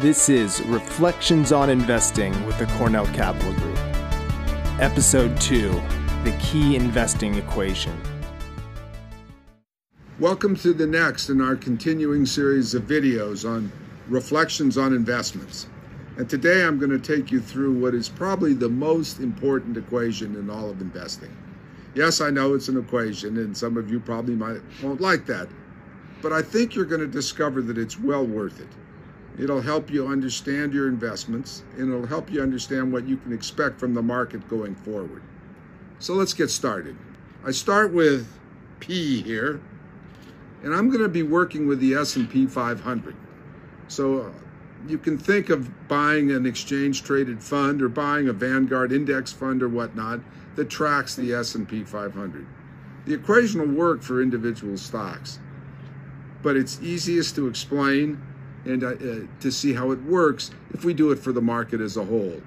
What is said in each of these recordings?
This is Reflections on Investing with the Cornell Capital Group. Episode 2 The Key Investing Equation. Welcome to the next in our continuing series of videos on reflections on investments. And today I'm going to take you through what is probably the most important equation in all of investing. Yes, I know it's an equation, and some of you probably might won't like that, but I think you're going to discover that it's well worth it. It'll help you understand your investments and it'll help you understand what you can expect from the market going forward. So let's get started. I start with P here, and I'm going to be working with the S&P 500. So uh, you can think of buying an exchange traded fund or buying a Vanguard index fund or whatnot that tracks the S&P 500. The equation will work for individual stocks, but it's easiest to explain and uh, uh, to see how it works if we do it for the market as a whole.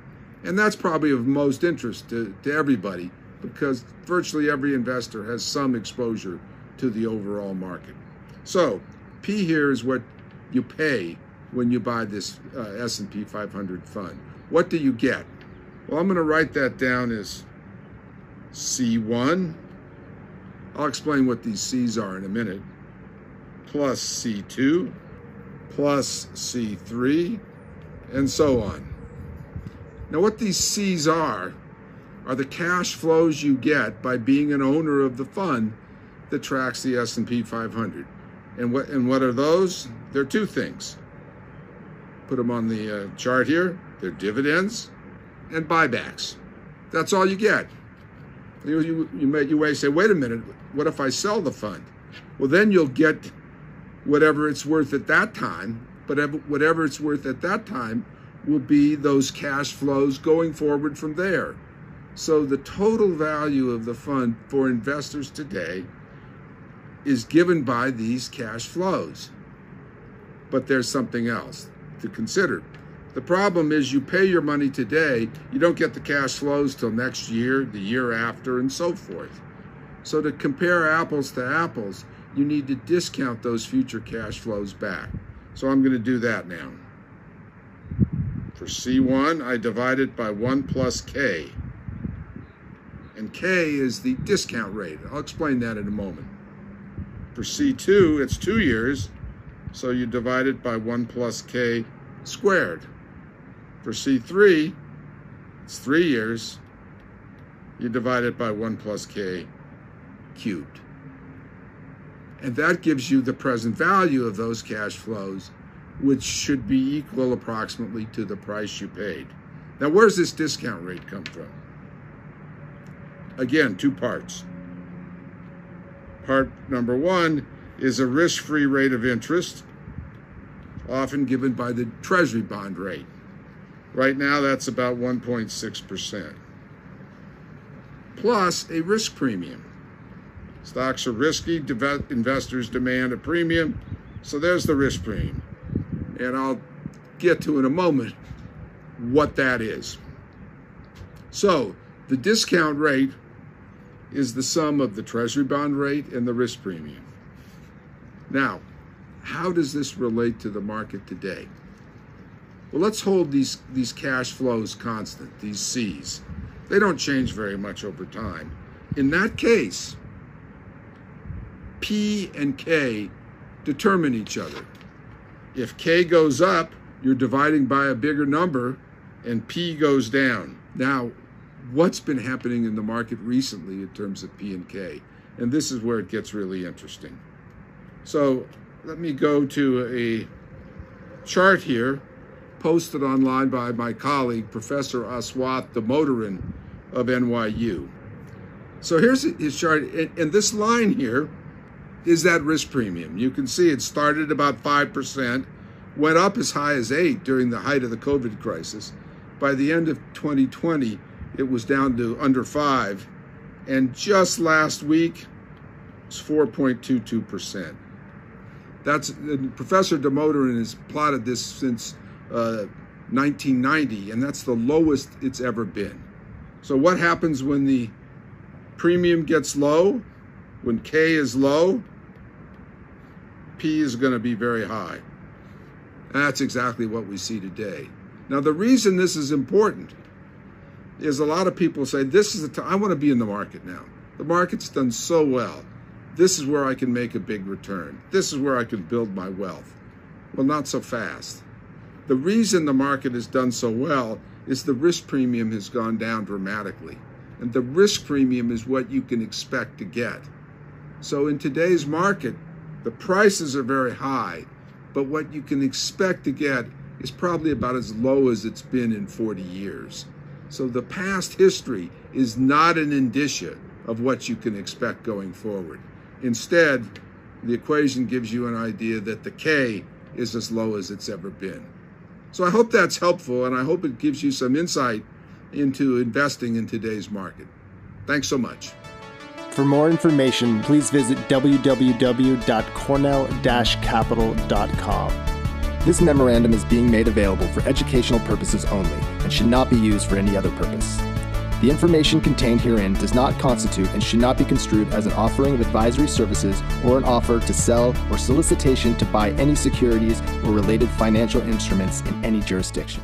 And that's probably of most interest to, to everybody because virtually every investor has some exposure to the overall market. So P here is what you pay when you buy this uh, S&P 500 fund. What do you get? Well, I'm going to write that down as C1. I'll explain what these C's are in a minute. Plus C2 plus C3, and so on. Now what these C's are, are the cash flows you get by being an owner of the fund that tracks the S&P 500. And what, and what are those? They're two things. Put them on the uh, chart here. They're dividends and buybacks. That's all you get. You, you, you, may, you may say, wait a minute, what if I sell the fund? Well, then you'll get whatever it's worth at that time, but whatever it's worth at that time will be those cash flows going forward from there. So the total value of the fund for investors today is given by these cash flows. But there's something else to consider. The problem is you pay your money today, you don't get the cash flows till next year, the year after, and so forth. So to compare apples to apples, you need to discount those future cash flows back. So I'm going to do that now. For C1, I divide it by 1 plus K. And K is the discount rate. I'll explain that in a moment. For C2, it's two years, so you divide it by 1 plus K squared. For C3, it's three years, you divide it by 1 plus K cubed. And that gives you the present value of those cash flows, which should be equal approximately to the price you paid. Now, where's this discount rate come from? Again, two parts. Part number one is a risk-free rate of interest, often given by the Treasury bond rate. Right now, that's about 1.6%, plus a risk premium. Stocks are risky, investors demand a premium, so there's the risk premium. And I'll get to in a moment what that is. So the discount rate is the sum of the treasury bond rate and the risk premium. Now, how does this relate to the market today? Well, let's hold these, these cash flows constant, these C's. They don't change very much over time. In that case, P and K determine each other. If K goes up, you're dividing by a bigger number, and P goes down. Now, what's been happening in the market recently in terms of P and K? And this is where it gets really interesting. So let me go to a chart here posted online by my colleague, Professor Aswath Damodaran of NYU. So here's his chart, and this line here is that risk premium. You can see it started about 5%, went up as high as 8 during the height of the COVID crisis. By the end of 2020, it was down to under 5, and just last week, it's 4.22%. That's Professor Damodaran has plotted this since uh, 1990, and that's the lowest it's ever been. So what happens when the premium gets low? When K is low, P is going to be very high. And that's exactly what we see today. Now, the reason this is important is a lot of people say, This is the time, I want to be in the market now. The market's done so well. This is where I can make a big return. This is where I can build my wealth. Well, not so fast. The reason the market has done so well is the risk premium has gone down dramatically. And the risk premium is what you can expect to get. So in today's market, the prices are very high, but what you can expect to get is probably about as low as it's been in 40 years. So the past history is not an indicia of what you can expect going forward. Instead, the equation gives you an idea that the K is as low as it's ever been. So I hope that's helpful and I hope it gives you some insight into investing in today's market. Thanks so much. For more information, please visit www.cornell-capital.com. This memorandum is being made available for educational purposes only and should not be used for any other purpose. The information contained herein does not constitute and should not be construed as an offering of advisory services or an offer to sell or solicitation to buy any securities or related financial instruments in any jurisdiction.